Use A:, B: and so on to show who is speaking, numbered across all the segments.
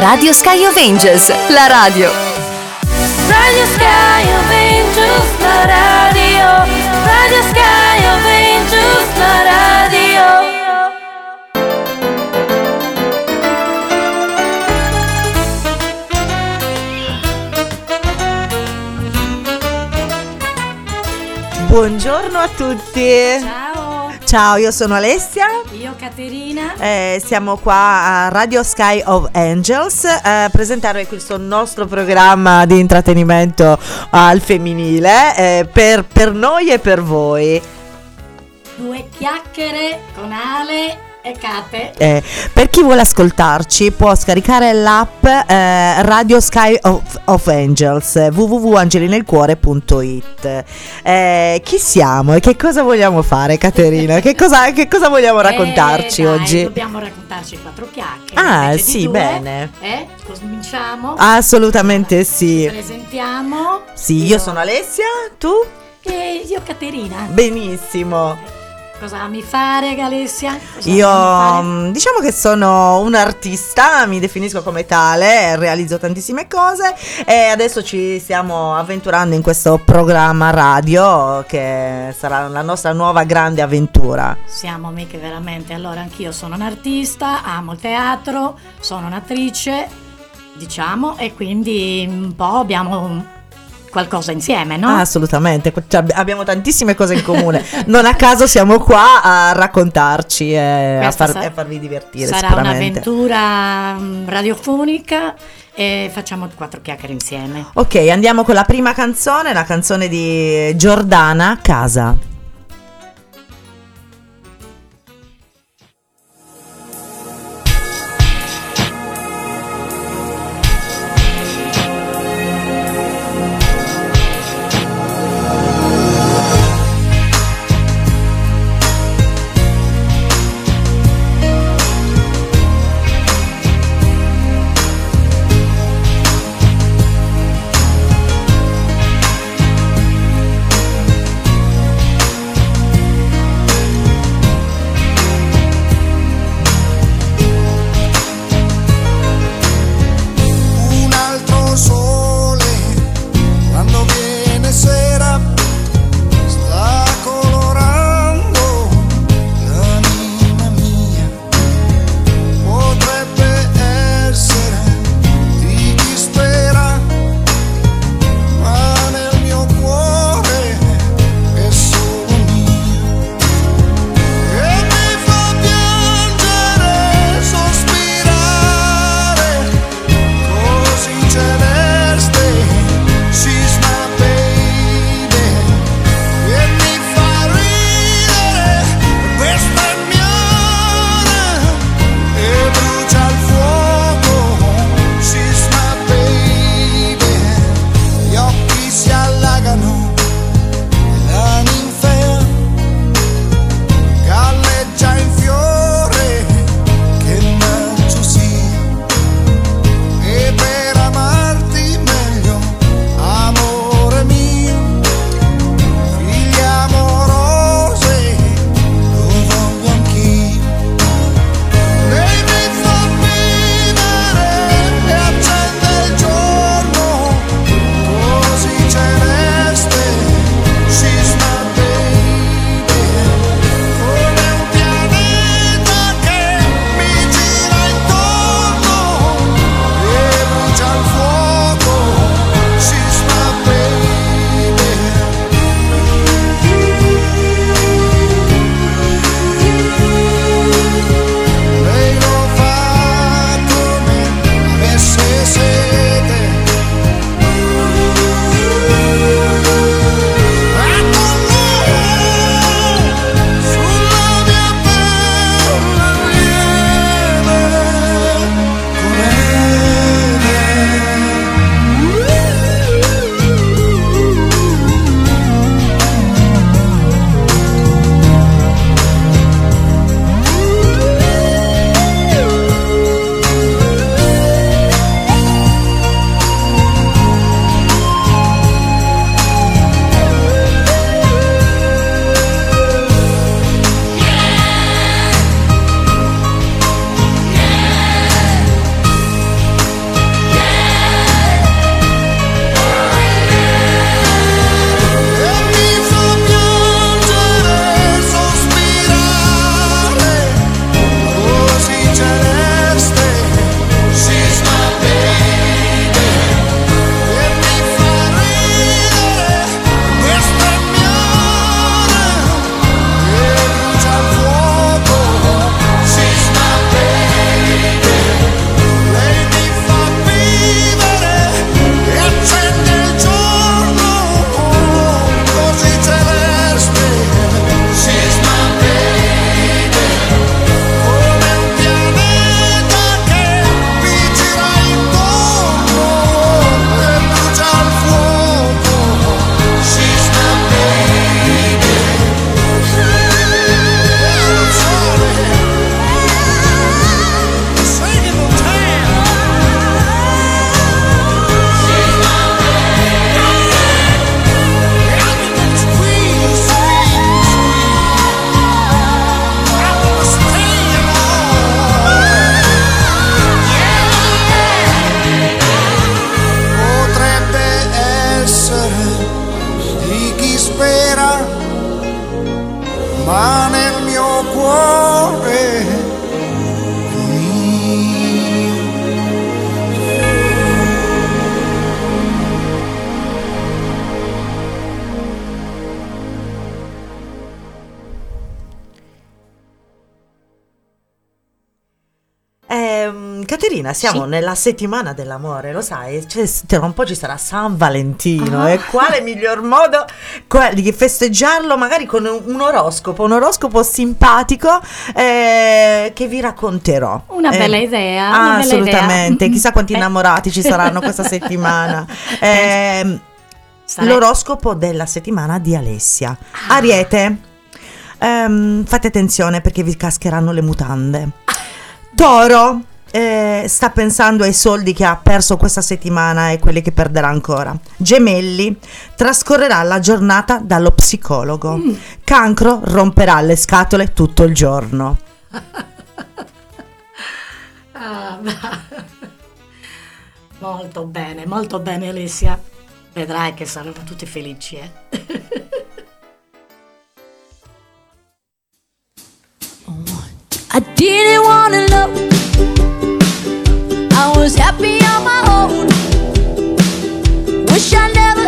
A: Radio Sky of Angels, la radio.
B: Radio Sky of Angels, la radio. Radio Sky of Angels, la radio.
C: Buongiorno a tutti.
D: Ciao,
C: Ciao, io sono Alessia.
D: io Caterina.
C: eh, siamo qua a Radio Sky of Angels eh, a presentare questo nostro programma di intrattenimento al femminile eh, per, per noi e per voi.
D: Due chiacchiere con Ale.
C: Eh, per chi vuole ascoltarci può scaricare l'app eh, Radio Sky of, of Angels www.angelinelcuore.it eh, Chi siamo e che cosa vogliamo fare Caterina? Che cosa, che cosa vogliamo raccontarci
D: Eh, dai,
C: oggi?
D: Dobbiamo raccontarci quattro chiacchiere.
C: Ah, sì,
D: due.
C: bene.
D: Eh, cominciamo.
C: Assolutamente sì.
D: Presentiamo.
C: Sì, io sono Alessia, tu?
D: E io Caterina.
C: Benissimo.
D: Cosa ami fare, Alessia? Cosa
C: Io mm, diciamo che sono un artista, mi definisco come tale, realizzo tantissime cose e adesso ci stiamo avventurando in questo programma radio che sarà la nostra nuova grande avventura.
D: Siamo amiche veramente. Allora, anch'io sono un'artista, amo il teatro, sono un'attrice, diciamo, e quindi un po' abbiamo qualcosa insieme, no?
C: Ah, assolutamente, cioè, ab- abbiamo tantissime cose in comune. non a caso siamo qua a raccontarci e a, far-
D: sa-
C: e a farvi divertire
D: Sarà un'avventura mm, radiofonica e facciamo quattro chiacchiere insieme.
C: Ok, andiamo con la prima canzone, la canzone di Giordana Casa. Caterina, siamo
D: Sì.
C: nella settimana dell'amore, lo sai? Cioè, tra un po' ci sarà San Valentino
D: Ah.
C: e quale miglior modo di festeggiarlo magari con un, oroscopo, un oroscopo simpatico eh, che vi racconterò.
D: Una
C: Eh,
D: bella idea,
C: ah,
D: una bella idea.
C: assolutamente, chissà quanti
D: Eh.
C: innamorati ci saranno questa settimana. Ehm,
D: Sarei-
C: L'oroscopo della settimana di Alessia.
D: Ah.
C: Ariete, ehm, fate attenzione perché vi cascheranno le mutande. Toro, eh, sta pensando ai soldi che ha perso questa settimana e quelli che perderà ancora. Gemelli, trascorrerà la giornata dallo psicologo.
D: Mm.
C: Cancro, romperà le scatole tutto il giorno.
D: Ah, molto bene, molto bene Alessia. Vedrai che saranno tutti felici, eh.
E: I didn't wanna love. I was happy on my own. Wish I never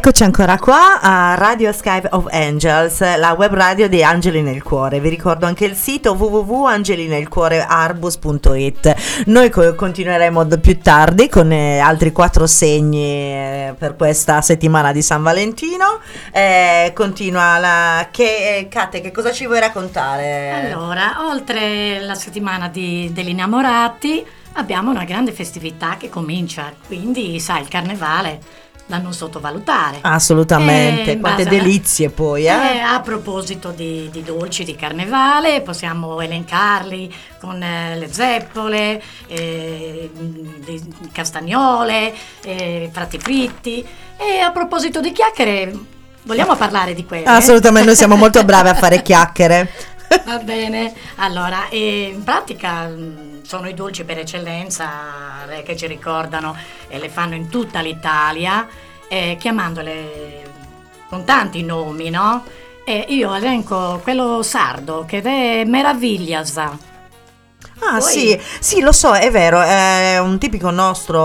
C: Eccoci ancora qua a Radio Skype of Angels, la web radio di Angeli nel Cuore. Vi ricordo anche il sito www.angelinelcuorearbus.it. Noi co- continueremo d- più tardi con eh, altri quattro segni eh, per questa settimana di San Valentino. Eh, continua la... Che, eh, Kate, che cosa ci vuoi raccontare?
D: Allora, oltre la settimana di- degli innamorati, abbiamo una grande festività che comincia, quindi sai, il carnevale da non sottovalutare.
C: Assolutamente,
D: Eh,
C: quante
D: base
C: delizie poi, eh?
D: Eh, a proposito di, di dolci di carnevale, possiamo elencarli con eh, le zeppole, eh, le castagnole, eh, fratti fritti. E a proposito di chiacchiere, vogliamo parlare di quelle?
C: Assolutamente, noi siamo molto bravi a fare chiacchiere.
D: Va bene, allora, in pratica mh, sono i dolci per eccellenza che ci ricordano e le fanno in tutta l'Italia, eh, chiamandole con tanti nomi, no? E io elenco quello sardo che è Meraviglias.
C: Ah
D: Poi-
C: sì, sì, lo so, è vero, è un tipico nostro,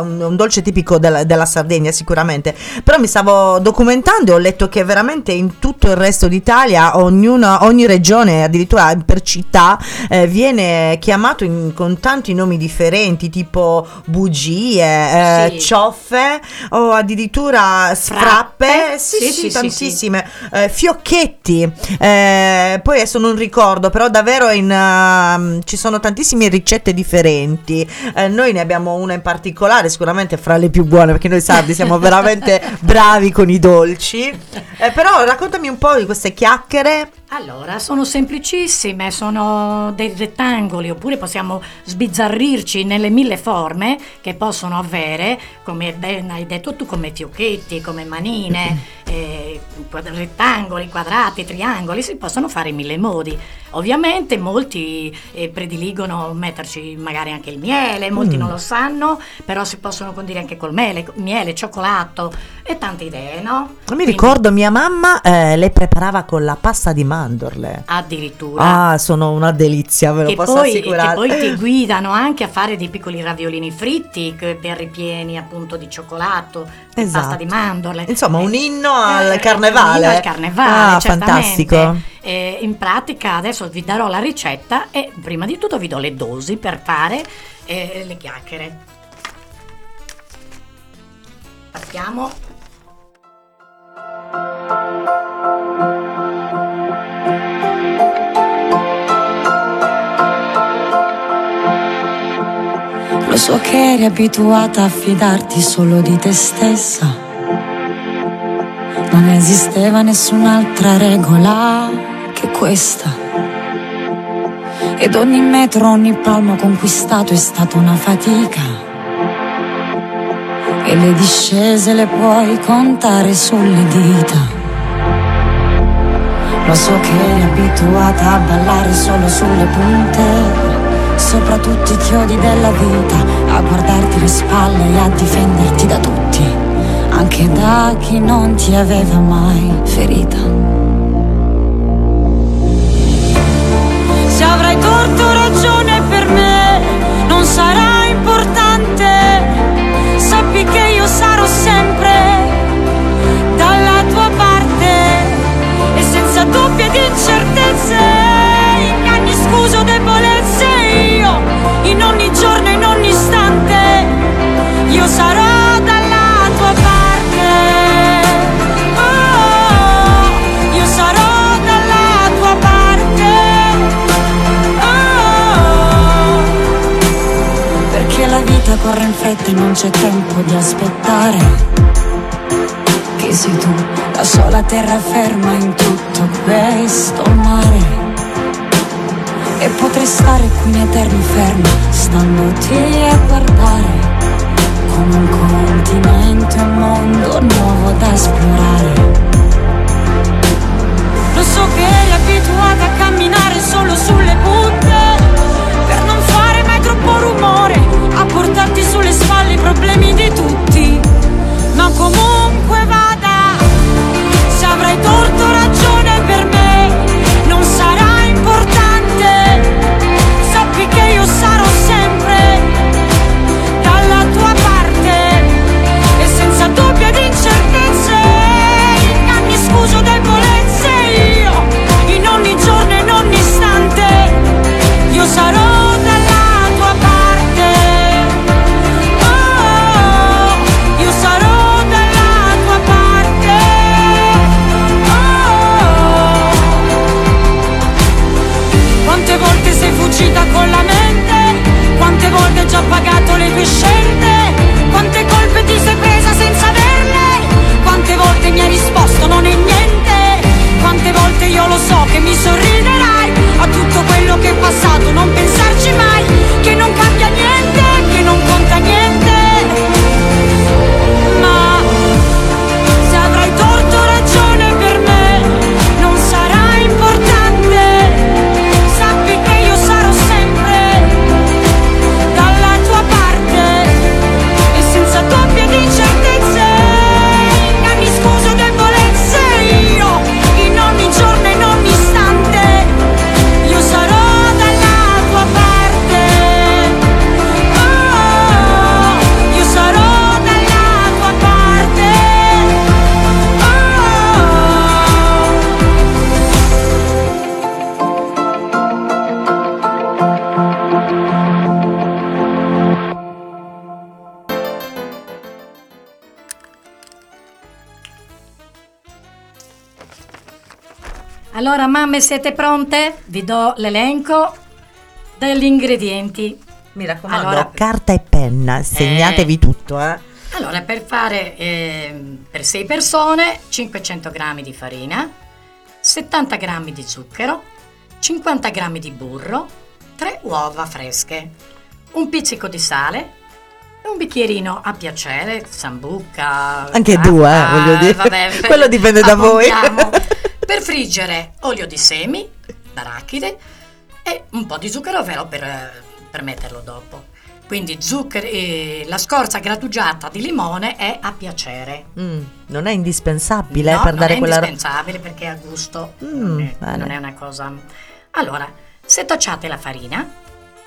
C: un, un dolce tipico della, della Sardegna sicuramente, però mi stavo documentando e ho letto che veramente in tutto il resto d'Italia ognuna, ogni regione, addirittura per città, eh, viene chiamato in- con tanti nomi differenti, tipo bugie, eh,
D: Sì.
C: cioffe o addirittura sfrappe,
D: Frappe.
C: sì,
D: Sì,
C: sì,
D: sì, sì,
C: tantissime, eh, fiocchetti, eh, poi adesso non ricordo, però davvero in, ehm, ci sono tantissime ricette differenti. Eh, noi ne abbiamo una in particolare, sicuramente fra le più buone, perché noi sardi siamo veramente bravi con i dolci. Eh, però raccontami un po' di queste chiacchiere.
D: Allora, sono semplicissime, sono dei rettangoli, oppure possiamo sbizzarrirci nelle mille forme che possono avere, come ben hai detto tu, come fiocchetti, come manine, eh, rettangoli, quadrati, triangoli, si possono fare in mille modi. Ovviamente molti eh, prediligono metterci magari anche il miele, molti
C: Mm.
D: non lo sanno, però si possono condire anche col miele, miele, cioccolato e tante idee, no?
C: Mi
D: Quindi,
C: ricordo mia mamma eh, le preparava con la pasta di mandorle.
D: Addirittura.
C: Ah, sono una delizia, ve lo
D: che
C: posso
D: poi, che
C: assicurare.
D: poi ti guidano anche a fare dei piccoli raviolini fritti per ripieni appunto di cioccolato, di
C: Esatto.
D: pasta di mandorle.
C: Insomma, un inno al
D: Eh,
C: carnevale.
D: Un inno al carnevale,
C: Ah, fantastico.
D: Eh, in pratica adesso vi darò la ricetta e prima di tutto vi do le dosi per fare eh, le chiacchiere. Partiamo.
F: So che eri abituata a fidarti solo di te stessa. Non esisteva nessun'altra regola che questa. Ed ogni metro, ogni palmo conquistato è stata una fatica. E le discese le puoi contare sulle dita. Lo so che eri abituata a ballare solo sulle punte, sopra tutti i chiodi della vita, a guardarti le spalle e a difenderti da tutti, anche da chi non ti aveva mai ferita. Se avrai torto ragione per me, non sarà importante, sappi che io sarò sempre dalla tua parte e senza dubbi ed incertezze, io sarò dalla tua parte. Oh, io sarò dalla tua parte. Oh, perché la vita corre in fretta e non c'è tempo di aspettare che sei tu la sola terraferma in tutto questo mare. E potrei stare qui in eterno fermo, standoti a guardare, come un continente, un mondo nuovo da esplorare. Lo so che eri abituata a camminare solo sulle punte, per non fare mai troppo rumore, a portarti sulle spalle i problemi di tutti. Ma comunque
D: Allora, mamme, siete pronte? Vi do l'elenco degli ingredienti.
C: Mi raccomando,
D: Allora-
C: carta e penna, segnatevi tutto, eh.
D: Allora, per fare ehm, per 6 persone 500 g di farina, 70 g di zucchero, 50 g di burro, 3 uova fresche, un pizzico di sale un bicchierino a piacere, sambuca.
C: Anche
D: grappa,
C: due, eh, voglio dire.
D: vabbè,
C: Quello dipende da voi.
D: per friggere olio di semi, d'arachide e un po' di zucchero a velo per, eh, per metterlo dopo. Quindi zucchero, eh, la scorza grattugiata di limone è a piacere.
C: Mm, non è indispensabile
D: No,
C: per
D: non
C: dare
D: è
C: quella
D: indispensabile perché a gusto
C: Mm,
D: non, è,
C: bene.
D: non è una cosa. Allora, setacciate la farina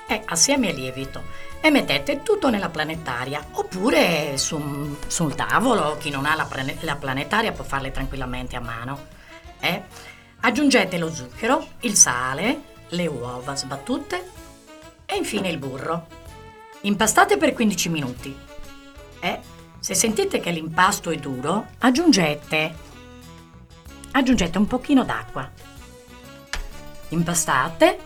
D: e assieme al lievito e mettete tutto nella planetaria oppure su un- sul tavolo, chi non ha la, la planetaria può farle tranquillamente a mano. Eh. Aggiungete lo zucchero, il sale, le uova sbattute e infine il burro. Impastate per 15 minuti. E se sentite che l'impasto è duro, aggiungete aggiungete un pochino d'acqua. Impastate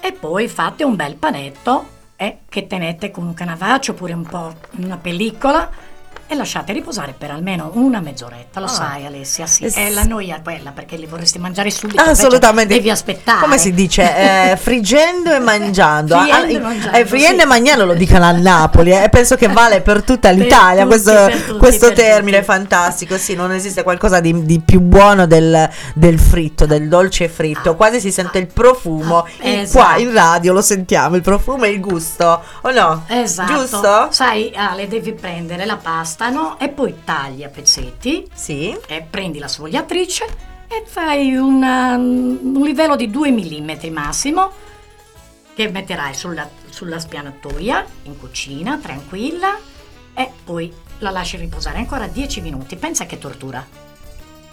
D: e poi fate un bel panetto e che tenete con un canavaccio oppure un po' una pellicola e lasciate riposare per almeno una mezz'oretta. Lo
C: Ah.
D: sai Alessia, sì.
C: Eh,
D: È la noia quella perché li vorresti mangiare subito.
C: Assolutamente.
D: Devi aspettare.
C: Come si dice? Eh, friggendo e mangiando.
D: Friendo e
C: Ah,
D: mangiando,
C: eh, friendo
D: sì.
C: e mangiando lo dicono a Napoli eh, e penso che vale per tutta l'Italia
D: tutti,
C: questo,
D: per tutti,
C: questo
D: per
C: termine
D: tutti.
C: fantastico. Sì, non esiste qualcosa di, di più buono del, del fritto, del dolce fritto.
D: Ah,
C: Quasi si sente il profumo.
D: ah, esatto.
C: Qua in radio lo sentiamo, il profumo e il gusto. O no?
D: Esatto.
C: Giusto?
D: Sai, Ale, devi prendere la pasta, no? E poi tagli a pezzetti
C: Sì.
D: e prendi la sfogliatrice e fai una- un livello di 2 mm massimo che metterai sulla, sulla spianatoia in cucina, tranquilla, e poi la lasci riposare ancora 10 minuti. Pensa che tortura.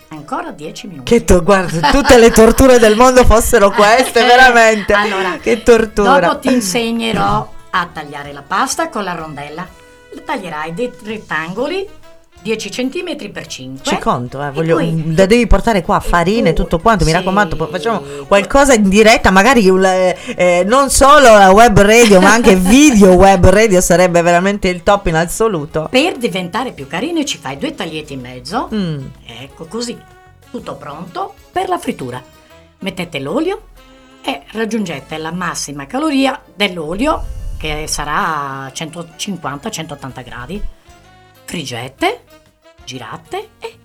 D: Ancora 10 minuti.
C: Che to- guarda, tutte le torture del mondo fossero queste,
D: Eh,
C: veramente.
D: allora,
C: che tortura.
D: Dopo ti insegnerò a tagliare la pasta con la rondella. La taglierai dei rettangoli 10 cm per 5.
C: Ci conto, eh, voglio,
D: poi-
C: da devi portare qua farine e tutto quanto, mi
D: sì.
C: raccomando, poi facciamo qualcosa in diretta, magari eh, eh, non solo la web radio, ma anche video web radio sarebbe veramente il top in assoluto.
D: Per diventare più carine ci fai due taglietti in mezzo.
C: Mm.
D: Ecco così. Tutto pronto per la frittura. Mettete l'olio e raggiungete la massima caloria dell'olio che sarà 150-180 gradi. Friggete, girate e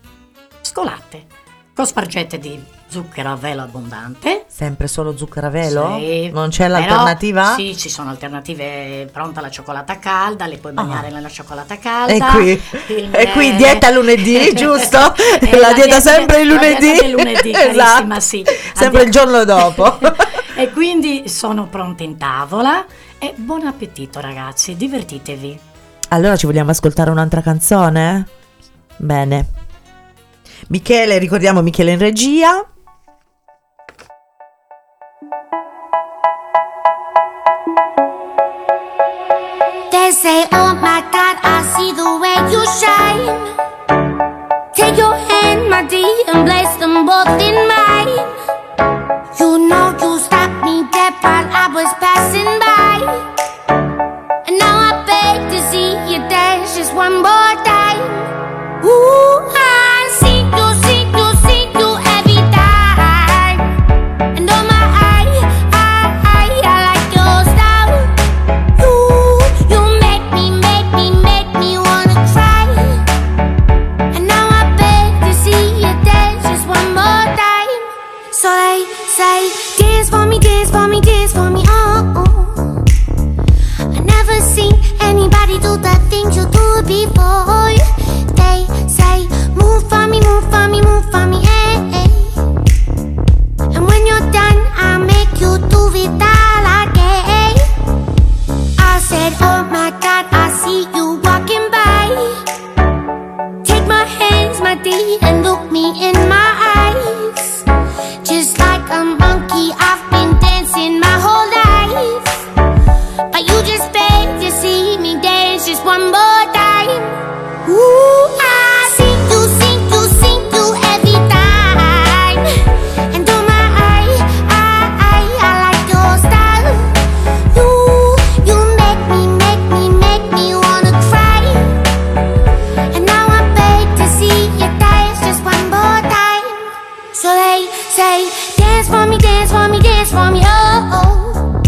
D: scolate. Cospargete di zucchero a velo abbondante.
C: Sempre solo zucchero a velo?
D: Sì,
C: Non c'è
D: però-
C: l'alternativa?
D: Sì, ci sono alternative. Pronta la cioccolata calda, le puoi bagnare
C: Ah.
D: nella cioccolata calda.
C: E qui, e qui dieta lunedì, giusto?
D: Eh,
C: la, dieta sempre il lunedì.
D: dieta lunedì,
C: esatto.
D: sì.
C: Sempre
D: Addio-
C: il giorno dopo.
D: e quindi sono pronte in tavola e buon appetito ragazzi, divertitevi.
C: Allora ci vogliamo ascoltare un'altra canzone? Bene. Michele, ricordiamo Michele in regia.
B: They say, Oh my God, I see the way you shine. Take your hand, my dear, and place them both in mine. Dance for me, dance for me, dance for me, oh. oh.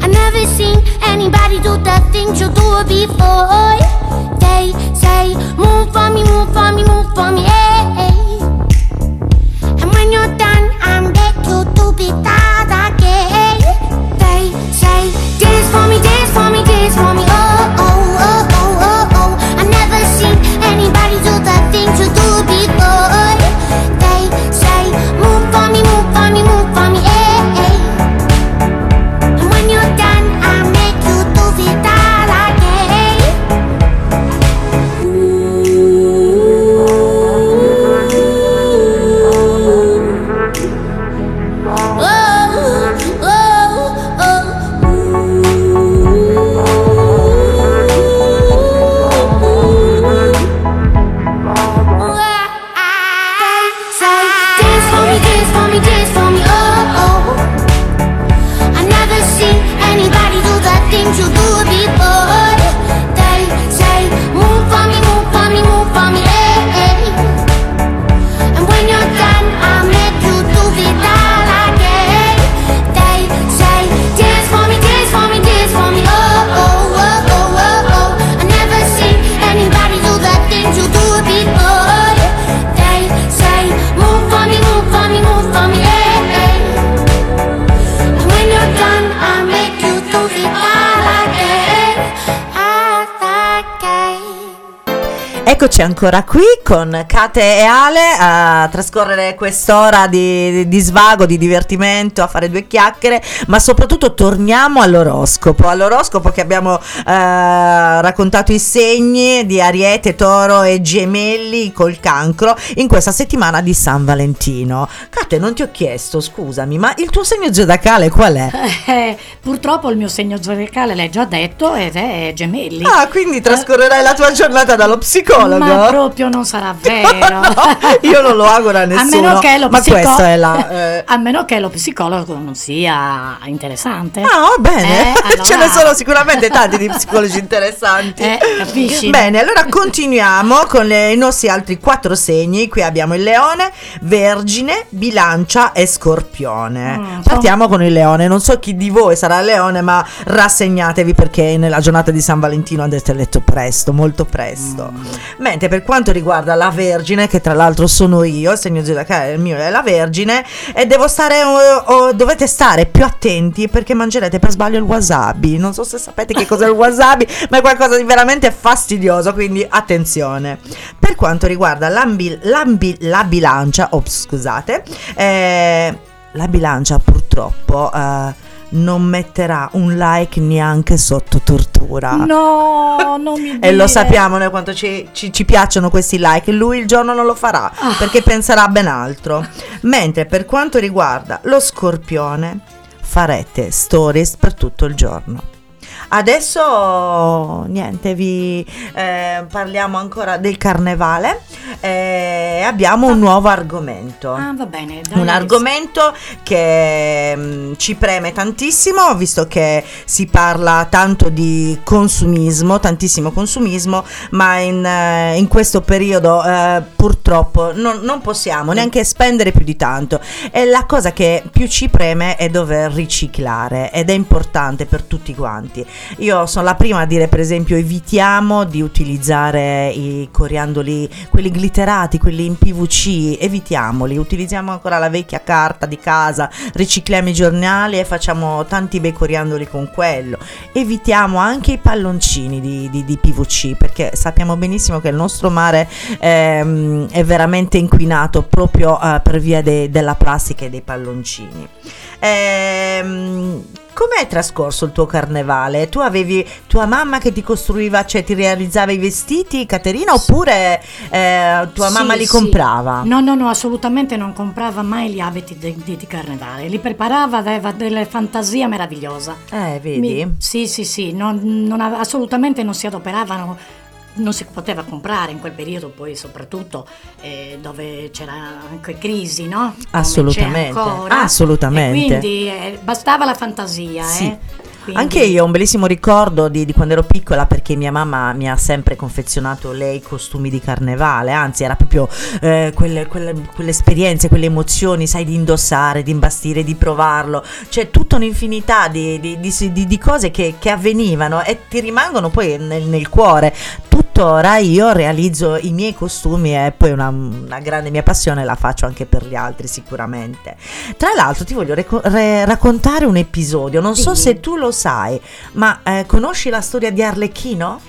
B: I never seen anybody do the things you do before. They say, move for me, move for me, move for me, hey. And when you're done, I'm back to be that again. They say, dance for me, dance
C: Eccoci ancora qui con Kate e Ale a trascorrere quest'ora di, di svago, di divertimento, a fare due chiacchiere, ma soprattutto torniamo all'oroscopo, all'oroscopo che abbiamo eh, raccontato i segni di Ariete, Toro e Gemelli col cancro in questa settimana di San Valentino. Kate, non ti ho chiesto, scusami, ma il tuo segno zodiacale qual è?
D: Eh, purtroppo il mio segno zodiacale l'hai già detto ed è gemelli.
C: Ah, quindi trascorrerai la tua giornata dallo psicologo?
D: Ma proprio non sarà vero.
C: Io non lo auguro a nessuno.
D: meno che lo psico-
C: la. eh,
D: A meno che lo psicologo non sia interessante.
C: Ah, bene.
D: Eh, allora-
C: Ce ne sono sicuramente tanti di psicologi interessanti.
D: Eh, capisci?
C: Bene, allora continuiamo con le- i nostri altri quattro segni. Qui abbiamo il leone, vergine, bilancia e scorpione.
D: Mm,
C: Partiamo con il leone. Non so chi di voi sarà leone, ma rassegnatevi perché nella giornata di San Valentino andrete a letto presto, molto presto.
D: Mm.
C: Mentre per quanto riguarda la Vergine, che tra l'altro sono io, il segno zodiacale il mio è la Vergine, e devo stare, o- o dovete stare più attenti perché mangerete per sbaglio il wasabi. Non so se sapete che cos'è il wasabi, ma è qualcosa di veramente fastidioso, quindi attenzione. Per quanto riguarda l'ambi- l'ambi- la bilancia, ops, scusate, eh, la bilancia purtroppo... eh, non metterà un like neanche sotto tortura.
D: No, non mi
C: E lo
D: dire.
C: sappiamo noi quanto ci, ci- ci piacciono questi like. Lui il giorno non lo farà
D: Ah.
C: perché penserà ben altro. Mentre per quanto riguarda lo scorpione, farete stories per tutto il giorno. Adesso niente, vi eh, parliamo ancora del carnevale. Eh, abbiamo un nuovo argomento
D: Ah, va bene. dai,
C: un argomento che mm, ci preme tantissimo, visto che si parla tanto di consumismo, tantissimo consumismo, ma in, eh, in questo periodo eh, purtroppo non, non possiamo neanche spendere più di tanto. E la cosa che più ci preme è dover riciclare ed è importante per tutti quanti. Io sono la prima a dire, per esempio, evitiamo di utilizzare i coriandoli, quelli glitterati, quelli in PVC, evitiamoli, utilizziamo ancora la vecchia carta di casa, ricicliamo i giornali e facciamo tanti bei coriandoli con quello. Evitiamo anche i palloncini di, di- di PVC perché sappiamo benissimo che il nostro mare ehm, è veramente inquinato proprio eh, per via de- della plastica e dei palloncini. Ehm, come è trascorso il tuo carnevale? Tu avevi tua mamma che ti costruiva, cioè ti realizzava i vestiti, Caterina, oppure eh, tua
D: Sì,
C: mamma li
D: sì.
C: comprava?
D: No, no, no, assolutamente non comprava mai gli abiti di, di- di carnevale. Li preparava, aveva delle fantasie meravigliose.
C: Eh, vedi?
D: Mi- sì, sì, sì, non- non assolutamente non si adoperavano, non si poteva comprare in quel periodo, poi soprattutto eh, dove c'era anche crisi, no? Come
C: Assolutamente, assolutamente.
D: E quindi eh, bastava la fantasia,
C: Sì.
D: eh. Quindi-
C: Anche io ho un bellissimo ricordo di, di quando ero piccola perché mia mamma mi ha sempre confezionato lei costumi di carnevale, anzi era proprio eh, quelle, quelle- quelle esperienze, quelle emozioni, sai, di indossare, di imbastire, di provarlo, c'è tutta un'infinità di- di- di cose che, che avvenivano e ti rimangono poi nel, nel cuore. Tuttora io realizzo i miei costumi e poi una, una grande mia passione la faccio anche per gli altri sicuramente. Tra l'altro ti voglio reco- re- raccontare un episodio, non so
D: Dimmi.
C: se tu lo sai, ma eh, conosci la storia di Arlecchino?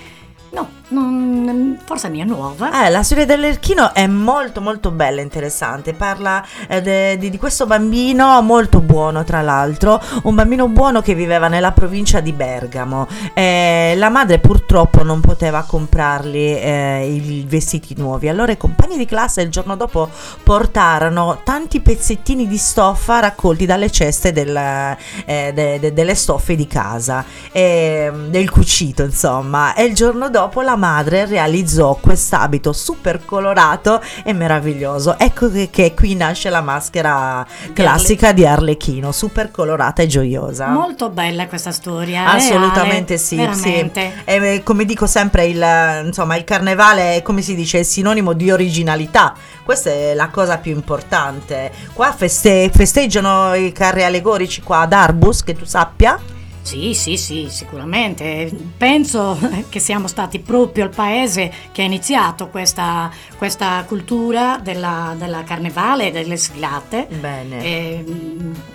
D: No, non- forse mi è nuova.
C: Eh, la storia dell'Arlecchino è molto molto bella interessante, parla eh, de- di, di questo bambino molto buono tra l'altro, un bambino buono che viveva nella provincia di Bergamo. Eh, la madre purtroppo non poteva comprargli eh, i vestiti nuovi, allora i compagni di classe il giorno dopo portarono tanti pezzettini di stoffa raccolti dalle ceste del, eh, de- de- delle stoffe di casa, del cucito insomma, e il giorno dopo la madre realizzò quest'abito super colorato e meraviglioso. Ecco che, che qui nasce la maschera classica di Arlecchino, super colorata e gioiosa.
D: Molto bella questa storia.
C: Assolutamente
D: reale,
C: sì, sì. E, eh, come dico sempre, il, insomma, il carnevale è come si dice, è sinonimo di originalità. Questa è la cosa più importante. Qua feste- festeggiano i carri allegorici qua ad Arbus, che tu sappia.
D: Sì, sì, sì, sicuramente. Penso che siamo stati proprio il paese che ha iniziato questa, questa cultura della, della carnevale e delle sfilate.
C: Bene.
D: E,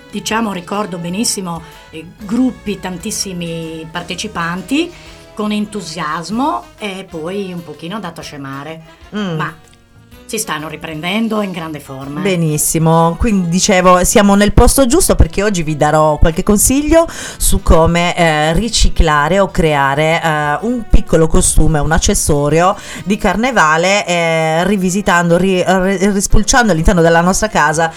D: diciamo, ricordo benissimo gruppi, tantissimi partecipanti con entusiasmo e poi un pochino andato a scemare.
C: Mm.
D: Ma si stanno riprendendo in grande forma.
C: Benissimo, quindi dicevo siamo nel posto giusto perché oggi vi darò qualche consiglio su come eh, riciclare o creare eh, un piccolo costume, un accessorio di carnevale eh, rivisitando, ri- ri- rispulciando all'interno della nostra casa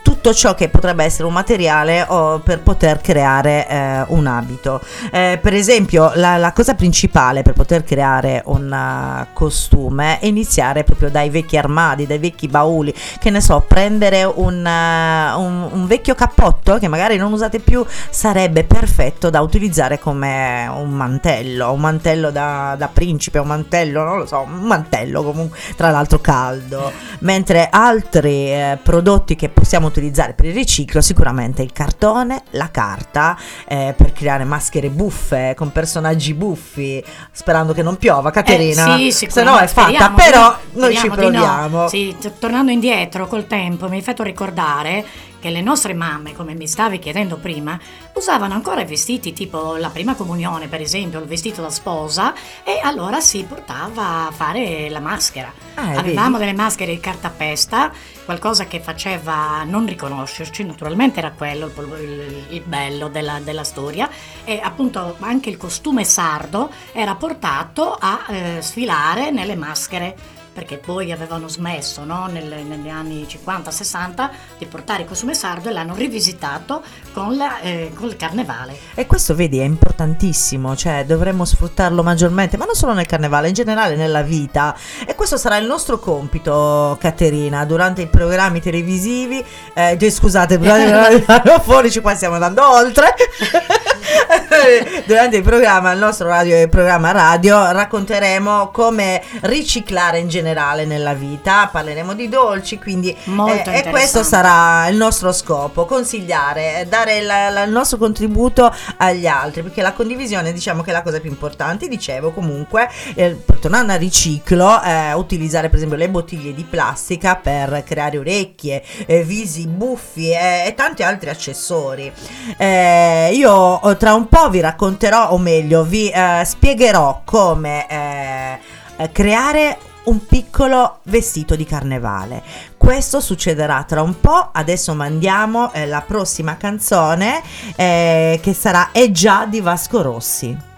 C: tutto ciò che potrebbe essere un materiale o per poter creare eh, un abito. Eh, per esempio la, la cosa principale per poter creare un eh, costume è iniziare proprio dai vecchi armadi, dai vecchi bauli, che ne so, prendere un, eh, un- un vecchio cappotto che magari non usate più sarebbe perfetto da utilizzare come un mantello, un mantello da, da principe, un mantello, non lo so, un mantello comunque, tra l'altro caldo, mentre altri eh, prodotti che possiamo utilizzare per il riciclo sicuramente il cartone, la carta eh, per creare maschere buffe con personaggi buffi, sperando che non piova, Caterina,
D: Eh, sì,
C: se no è fatta, però
D: no.
C: noi ci
D: Speriamo di no.
C: proviamo.
D: Sì, tornando indietro col tempo, mi hai fatto ricordare che le nostre mamme, come mi stavi chiedendo prima, usavano ancora i vestiti tipo la prima comunione, per esempio, il vestito da sposa, e allora si portava a fare la maschera.
C: Ah,
D: Avevamo
C: vedi?
D: delle maschere di cartapesta, qualcosa che faceva non riconoscerci, naturalmente era quello il- il bello della, della storia, e appunto anche il costume sardo era portato a eh, sfilare nelle maschere perché poi avevano smesso no, nel- negli anni 50-60 di portare il costume sardo e l'hanno rivisitato con, la, eh, con il carnevale.
C: E questo vedi è importantissimo, cioè dovremmo sfruttarlo maggiormente, ma non solo nel carnevale, in generale nella vita. E questo sarà il nostro compito, Caterina, durante i programmi televisivi, eh, scusate, durante i programmi radiofonici, qua stiamo andando oltre. durante il programma, il nostro radio il programma radio, racconteremo come riciclare in generale nella vita, parleremo di dolci, quindi
D: Molto
C: eh, e questo sarà il nostro scopo, consigliare, dare la- la- il nostro contributo agli altri, perché la condivisione diciamo che è la cosa più importante, dicevo comunque, eh, tornando al riciclo, eh, utilizzare per esempio le bottiglie di plastica per creare orecchie, eh, visi buffi eh, e tanti altri accessori. Eh, io tra un po' vi racconterò, o meglio, vi eh, spiegherò come eh, creare un piccolo vestito di carnevale. Questo succederà tra un po'. Adesso mandiamo eh, la prossima canzone eh, che sarà È già di Vasco Rossi.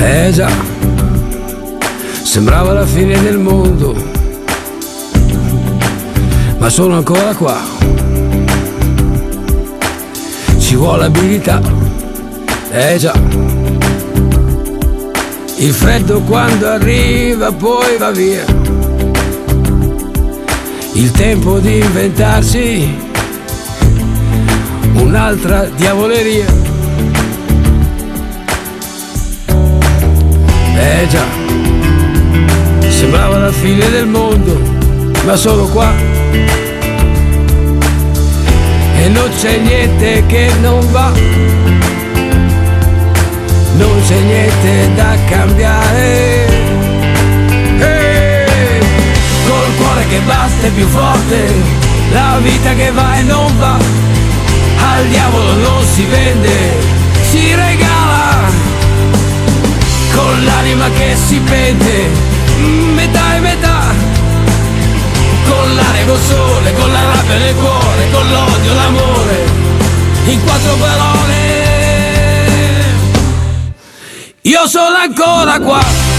G: Eh già, sembrava la fine del mondo, ma sono ancora qua. Ci vuole abilità, eh già. Il freddo quando arriva poi va via. Il tempo di inventarsi un'altra diavoleria. Eh già, sembrava la fine del mondo, ma solo qua. E non c'è niente che non va, non c'è niente da cambiare. Col cuore che batte più forte, la vita che va e non va, al diavolo non si vende, si regala con l'anima che si pente, metà e metà, con l'aria col sole, con la rabbia nel cuore, con l'odio, l'amore, in quattro parole. Io sono ancora qua.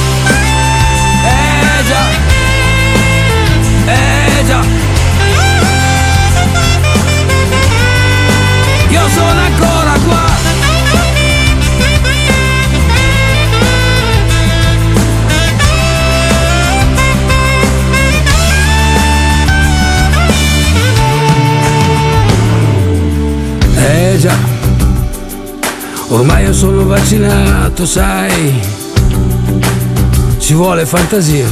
G: Ormai io sono vaccinato, sai, ci vuole fantasia.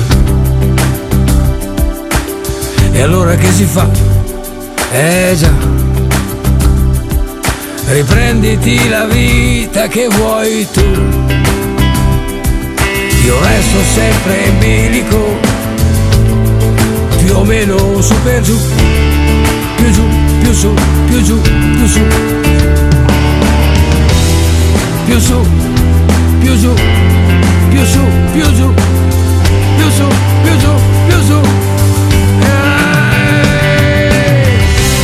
G: E allora che si fa? Eh già, riprenditi la vita che vuoi tu. Io resto sempre in bilico, più o meno su per giù, più giù, più su, più giù, più su. Più su, più giù, più su, più giù, più su, più giù, più su. Eh,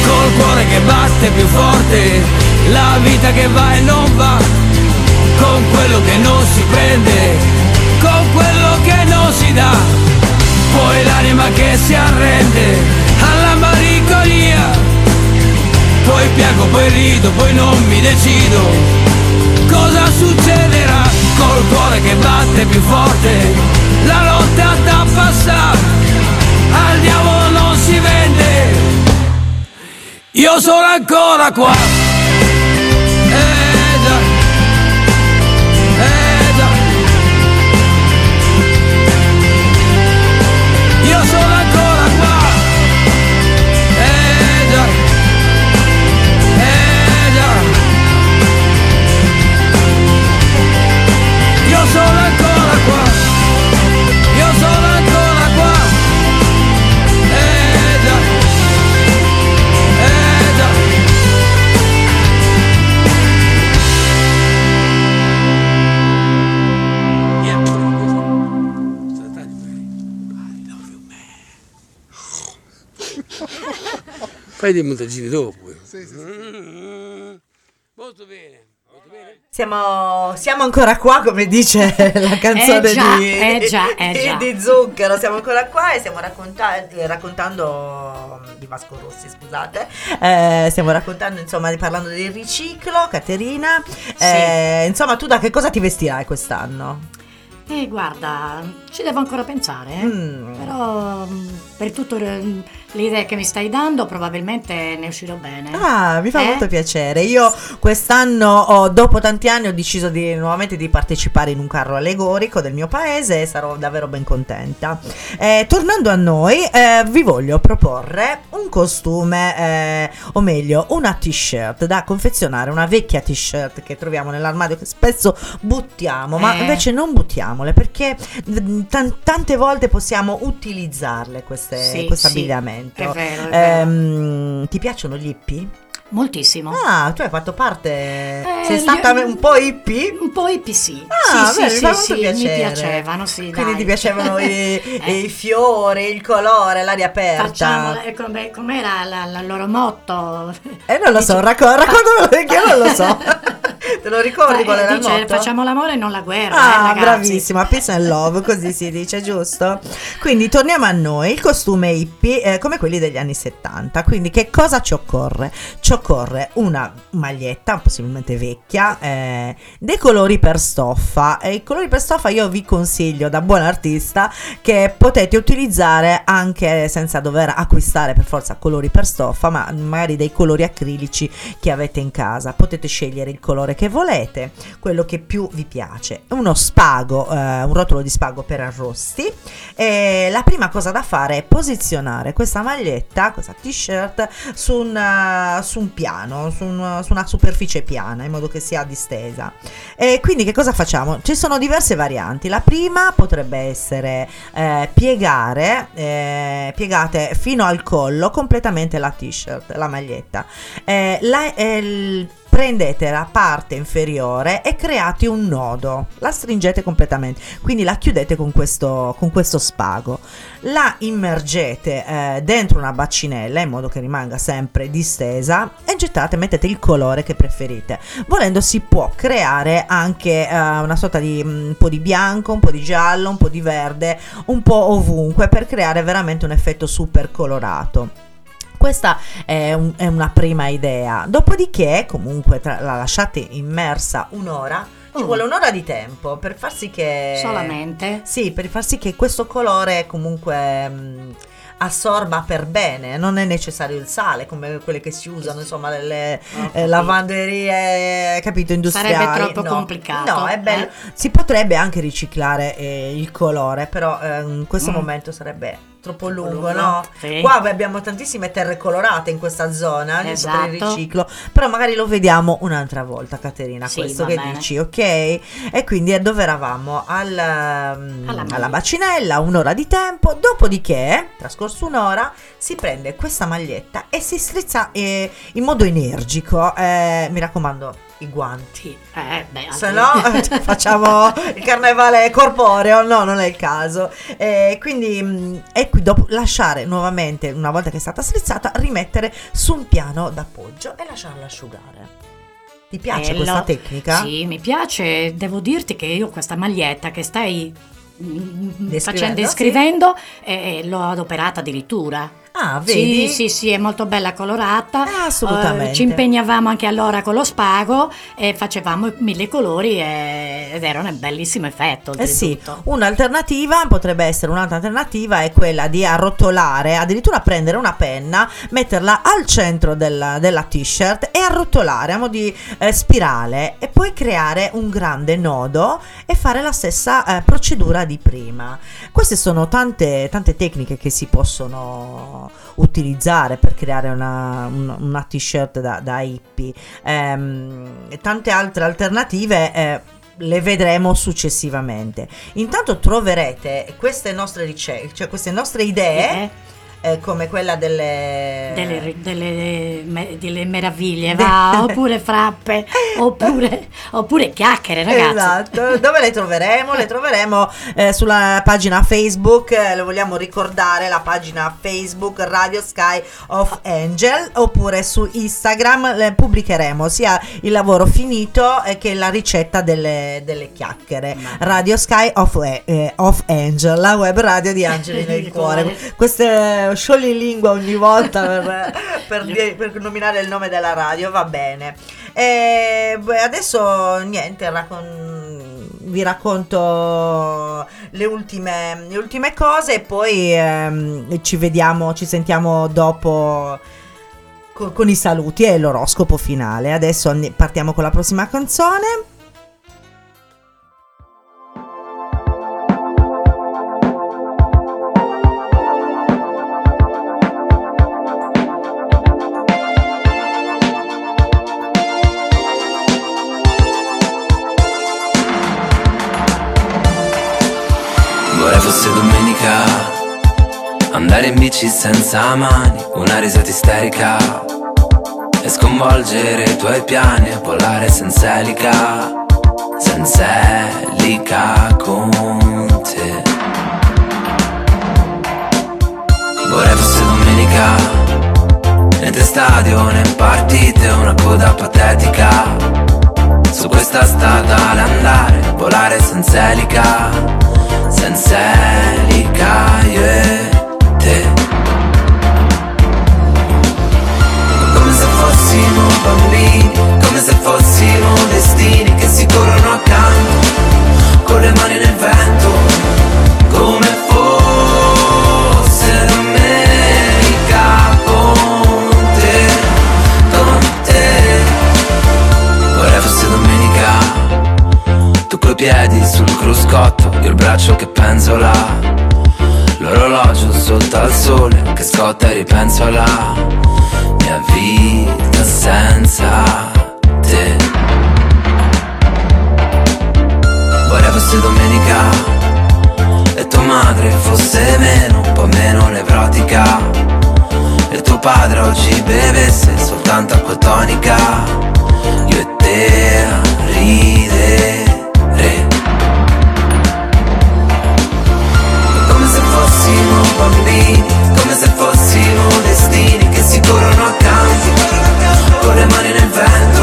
G: Col cuore che batte più forte, la vita che va e non va, con quello che non si prende, con quello che non si dà, poi l'anima che si arrende alla malinconia, poi piango, poi rido, poi non mi decido cosa succederà? Col cuore che batte più forte la lotta da passare al diavolo non si vende. Io sono ancora qua dei montagini dopo. Mm, Molto bene, molto bene.
C: Siamo, siamo ancora qua, come dice la canzone
D: Eh già,
C: di,
D: eh già, eh
C: di- Zucchero. Siamo ancora qua e stiamo racconta- eh, raccontando di Vasco Rossi, scusate. Eh, stiamo raccontando, insomma, di- parlando del riciclo, Caterina. Eh, insomma, tu da che cosa ti vestirai quest'anno?
D: Eh, guarda, ci devo ancora pensare, eh.
C: Mm.
D: però mm, per tutte le idee che mi stai dando probabilmente ne uscirò bene.
C: Ah, mi fa
D: Eh?
C: molto piacere. Io quest'anno, dopo tanti anni, ho deciso di, nuovamente di partecipare in un carro allegorico del mio paese e sarò davvero ben contenta. Eh, tornando a noi, eh, vi voglio proporre un costume, eh, o meglio, una t-shirt da confezionare, una vecchia t-shirt che troviamo nell'armadio che spesso buttiamo, ma
D: Eh.
C: invece non buttiamole perché tan- tante volte possiamo utilizzarle queste,
D: Sì,
C: questo
D: sì,
C: abbigliamento.
D: è vero, è vero.
C: Ehm, ti piacciono gli hippie?
D: Moltissimo.
C: Ah, tu hai fatto parte.
D: Eh,
C: sei stata
D: gli-
C: un po' hippie?
D: Un po' hippie sì.
C: Ah,
D: sì,
C: beh,
D: sì,
C: mi fa
D: sì, sì, mi piacevano, sì,
C: Quindi
D: dai.
C: ti piacevano i,
D: Eh.
C: i fiori, il colore, l'aria aperta.
D: Facciamo, eh, come, com'era il loro motto?
C: Eh, non lo so,
D: Dice-
C: racco- raccontamelo perché io non lo so. Te lo ricordi
D: Eh,
C: qual era il
D: dice,
C: motto?
D: facciamo l'amore e non la guerra, eh,
C: Ah,
D: ragazzi.
C: bravissima, peace and love, così si dice, giusto? Quindi torniamo a noi, il costume hippie eh, come quelli degli anni 70. Quindi che cosa ci occorre? Ci occorre una maglietta, possibilmente vecchia, eh, dei colori per stoffa. E i colori per stoffa io vi consiglio da buon artista che potete utilizzare anche senza dover acquistare per forza colori per stoffa, ma magari dei colori acrilici che avete in casa. Potete scegliere il colore che volete, quello che più vi piace. Uno spago, eh, un rotolo di spago per arrosti. E la prima cosa da fare è posizionare questa maglietta, questa t-shirt su un, eh, su un piano, su, un- su una superficie piana in modo che sia distesa. E quindi che cosa facciamo? Ci sono diverse varianti. La prima potrebbe essere eh, piegare, eh, piegate fino al collo completamente la t-shirt, la maglietta. Eh, la- eh, il- prendete la parte inferiore e create un nodo, la stringete completamente, quindi la chiudete con questo, con questo spago, la immergete eh, dentro una bacinella in modo che rimanga sempre distesa e gettate, mettete il colore che preferite. Volendo si può creare anche eh, una sorta di mm, un po' di bianco, un po' di giallo, un po' di verde, un po' ovunque per creare veramente un effetto super colorato. Questa è, un- è una prima idea. Dopodiché, comunque, tra- la lasciate immersa un'ora. Ci
D: Oh.
C: vuole un'ora di tempo per far sì che.
D: Solamente?
C: Sì, per far sì che questo colore comunque. mh, assorba per bene, non è necessario il sale come quelle che si usano, insomma, le eh, lavanderie, capito, industriali.
D: Sarebbe troppo
C: No.
D: complicato,
C: No, è bello.
D: eh?
C: Si potrebbe anche riciclare eh, il colore, però eh, in questo
D: Mm.
C: momento sarebbe troppo lungo,
D: lungo,
C: no?
D: sì.
C: Qua abbiamo tantissime terre colorate in questa zona giusto per il
D: Esatto.
C: riciclo, però magari lo vediamo un'altra volta, Caterina,
D: Sì,
C: questo che
D: bene.
C: dici, ok? E quindi eh, dove eravamo? Al, mm,
D: Alla
C: alla bacinella, un'ora di tempo, dopodiché, trascorso un'ora, si prende questa maglietta e si strizza eh, in modo energico, eh, mi raccomando, i guanti.
D: Eh, beh,
C: Se no facciamo il carnevale corporeo, no, non è il caso. Eh, quindi, mh, e qui dopo lasciare nuovamente, una volta che è stata strizzata, rimettere su un piano d'appoggio e lasciarla asciugare. Ti piace
D: Bello.
C: questa tecnica?
D: Sì, mi piace. Devo dirti che io questa maglietta che stai mm,
C: Descrivendo,
D: facendo,
C: sì.
D: descrivendo eh, l'ho adoperata addirittura.
C: Ah, vedi?
D: Sì, sì, sì, è molto bella colorata.
C: Ah, assolutamente.
D: Eh, ci impegnavamo anche allora con lo spago e facevamo mille colori e- ed era un bellissimo effetto.
C: Eh sì, un'alternativa potrebbe essere un'altra alternativa è quella di arrotolare, addirittura prendere una penna, metterla al centro della, della t-shirt e arrotolare a mo' di eh, spirale e poi creare un grande nodo e fare la stessa eh, procedura di prima. Queste sono tante, tante tecniche che si possono utilizzare per creare una, un- una t-shirt da, da hippie. Ehm, tante altre alternative. eh, le vedremo successivamente. Intanto troverete queste nostre ricerche, cioè queste nostre idee,
D: Eh,
C: eh, come quella delle,
D: delle, delle me- delle meraviglie, va, oppure frappe, oppure, oppure chiacchiere, ragazzi.
C: Esatto, dove le troveremo? Le troveremo eh, sulla pagina Facebook, eh, lo vogliamo ricordare, la pagina Facebook Radio Sky of Angel, oppure su Instagram pubblicheremo sia il lavoro finito eh, che la ricetta delle, delle chiacchiere. Radio Sky of, eh, of Angel, la web radio di Angeli nel cuore.
D: cuore.
C: Queste sciogli-lingua ogni volta per, per dire- per nominare il nome della radio, va bene. E adesso niente, raccon- vi racconto le ultime, le ultime cose e poi ehm, ci vediamo, ci sentiamo dopo co- con, i saluti e l'oroscopo finale. Adesso partiamo con la prossima canzone.
H: Andare in bici senza mani Una risata isterica. E sconvolgere i tuoi piani E volare senza elica. Senza elica con te. Vorrei fosse domenica. Né te stadio né partite Una coda patetica. Su questa strada andare, volare senza elica, senza elica, io bambini, come se fossimo destini che si corrono accanto, con le mani nel vento, come fosse domenica con te, con te. Vorrei fosse domenica, tu coi piedi sul cruscotto, io il braccio che penzola. L'orologio sotto al sole che scotta e ripenso alla mia vita senza te. Vorrei fosse domenica e tua madre fosse meno, un po' meno. E tuo padre oggi bevesse soltanto acqua tonica. Io e te a. Come se fossimo bambini, come se fossimo destini che si corrono accanto, le mani nel vento,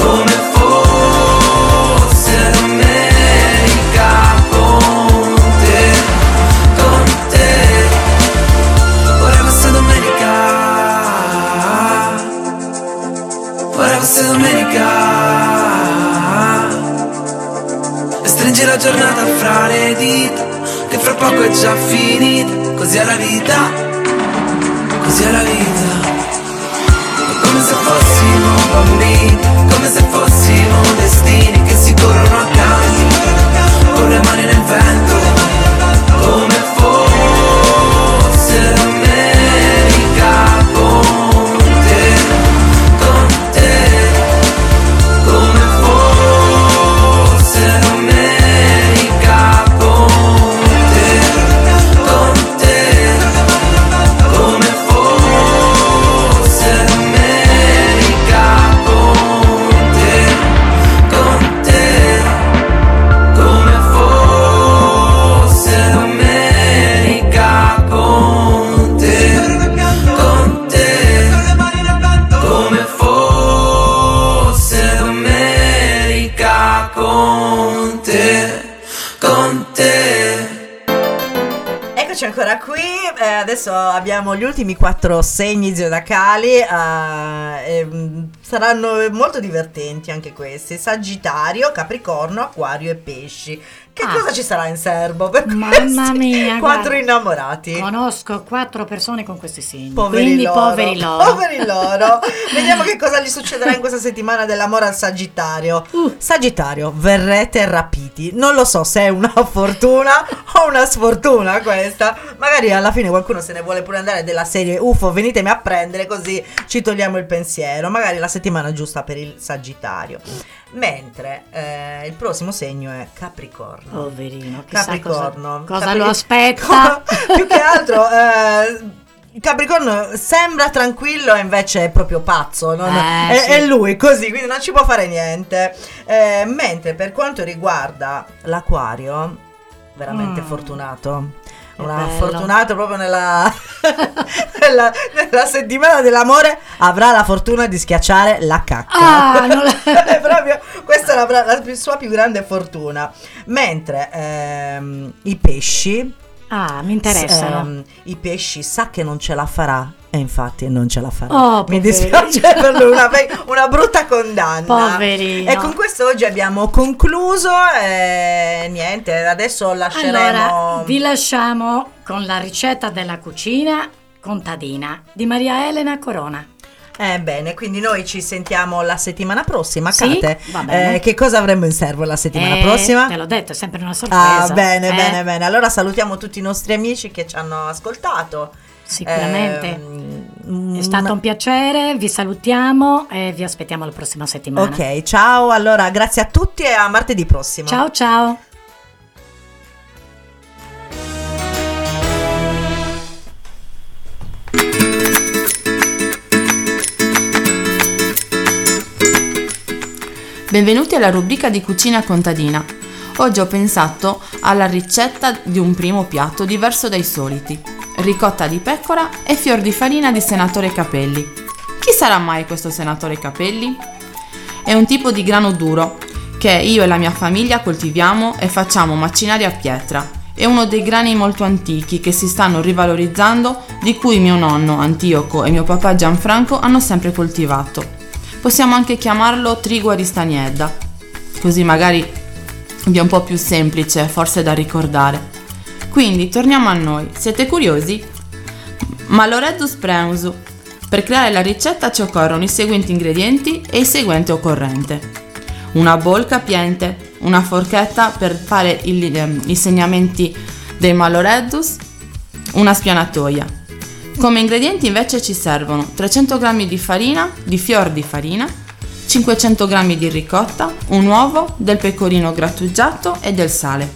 H: come fosse domenica con te, con te, vorrei fosse domenica, vorrei fosse domenica. E stringi la giornata fra le dita Che fra poco è già finita Così è la vita Così è la vita fossimo bambini Come se fossimo
C: ancora qui, eh, adesso abbiamo gli ultimi quattro segni zodiacali, eh, mm, saranno molto divertenti anche questi, Sagittario, Capricorno, Acquario e Pesci. Che
D: Ah.
C: cosa ci sarà in serbo per
D: Mamma mia,
C: quattro
D: guarda.
C: innamorati?
D: Conosco quattro persone con questi segni.
C: Poveri
D: quindi
C: loro,
D: poveri loro.
C: poveri loro. Vediamo che cosa gli succederà in questa settimana dell'amore al Sagittario.
D: Uh.
C: Sagittario, verrete rapiti. Non lo so se è una fortuna o una sfortuna questa. Magari alla fine qualcuno se ne vuole pure andare della serie UFO, venitemi a prendere così ci togliamo il pensiero. Magari la settimana giusta per il Sagittario. Mentre eh, il prossimo segno è Capricorno.
D: Poverino,
C: Capricorno.
D: cosa, cosa
C: Capri-
D: lo aspetta.
C: Più che altro, eh, Capricorno sembra tranquillo e invece è proprio pazzo. non-
D: Eh,
C: è,
D: sì.
C: è lui così, quindi non ci può fare niente. Eh, mentre per quanto riguarda l'Aquario, veramente
D: Mm.
C: fortunato. Una
D: bello.
C: fortunato proprio nella, nella, nella settimana dell'amore avrà la fortuna di schiacciare la cacca.
D: Ah, la-
C: proprio, questa è la, la sua più grande fortuna. Mentre ehm, i pesci,
D: Ah, mi interessano.
C: ehm, i pesci sa che non ce la farà. E infatti non ce la farà.
D: Oh,
C: Mi dispiace per lui, una, una brutta condanna.
D: Poverino.
C: E con questo oggi abbiamo concluso. E niente, adesso lasceremo.
D: Allora, vi lasciamo con la ricetta della cucina contadina di Maria Elena Corona.
C: Eh, bene, quindi noi ci sentiamo la settimana prossima.
D: Sì, bene.
C: eh, che cosa avremo in serbo la settimana
D: Eh,
C: prossima?
D: Te l'ho detto, è sempre una sorpresa.
C: Ah, bene,
D: eh?
C: bene, bene. Allora salutiamo tutti i nostri amici che ci hanno ascoltato.
D: Sicuramente.
C: Ehm,
D: È stato un piacere, vi salutiamo e vi aspettiamo la prossima settimana.
C: Ok, ciao. Allora, grazie a tutti e a martedì prossimo.
D: Ciao ciao.
I: Benvenuti alla rubrica di cucina contadina. Oggi ho pensato alla ricetta di un primo piatto diverso dai soliti. Ricotta di pecora e fior di farina di senatore Capelli. Chi sarà mai questo senatore Capelli? È un tipo di grano duro che io e la mia famiglia coltiviamo e facciamo macinare a pietra. È uno dei grani molto antichi che si stanno rivalorizzando, di cui mio nonno Antioco e mio papà Gianfranco hanno sempre coltivato. Possiamo anche chiamarlo trigo aristaniedda, così magari vi è un po' più semplice forse da ricordare. Quindi torniamo a noi, siete curiosi? Maloreddus preusu. Per creare la ricetta ci occorrono i seguenti ingredienti e il seguente occorrente. Una bowl capiente, una forchetta per fare il, ehm, i segnamenti dei maloreddus, una spianatoia. Come ingredienti invece ci servono 300 g di farina, di fior di farina, 500 g di ricotta, un uovo, del pecorino grattugiato e del sale.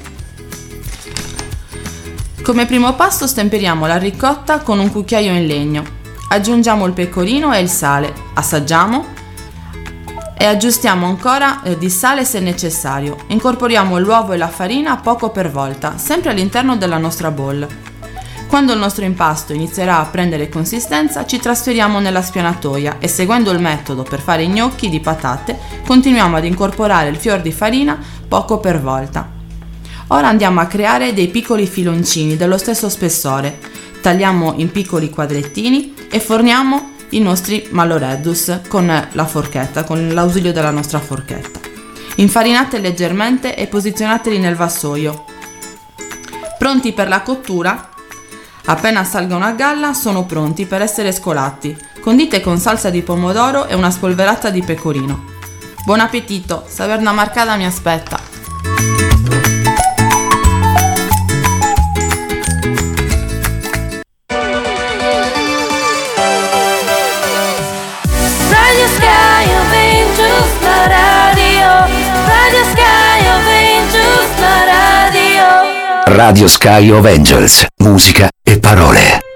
I: Come primo pasto stemperiamo la ricotta con un cucchiaio in legno. Aggiungiamo il pecorino e il sale, assaggiamo e aggiustiamo ancora eh, di sale se necessario. Incorporiamo l'uovo e la farina poco per volta, sempre all'interno della nostra bowl. Quando il nostro impasto inizierà a prendere consistenza, ci trasferiamo nella spianatoia e seguendo il metodo per fare i gnocchi di patate, continuiamo ad incorporare il fior di farina poco per volta. Ora andiamo a creare dei piccoli filoncini dello stesso spessore. Tagliamo in piccoli quadrettini e forniamo i nostri maloreddus con la forchetta, con l'ausilio della nostra forchetta. Infarinate leggermente e posizionateli nel vassoio. Pronti per la cottura? Appena salgono a galla sono pronti per essere scolati. Condite con salsa di pomodoro e una spolverata di pecorino. Buon appetito, Saverna Marcada mi aspetta.
J: Radio Sky of Angels, musica e parole.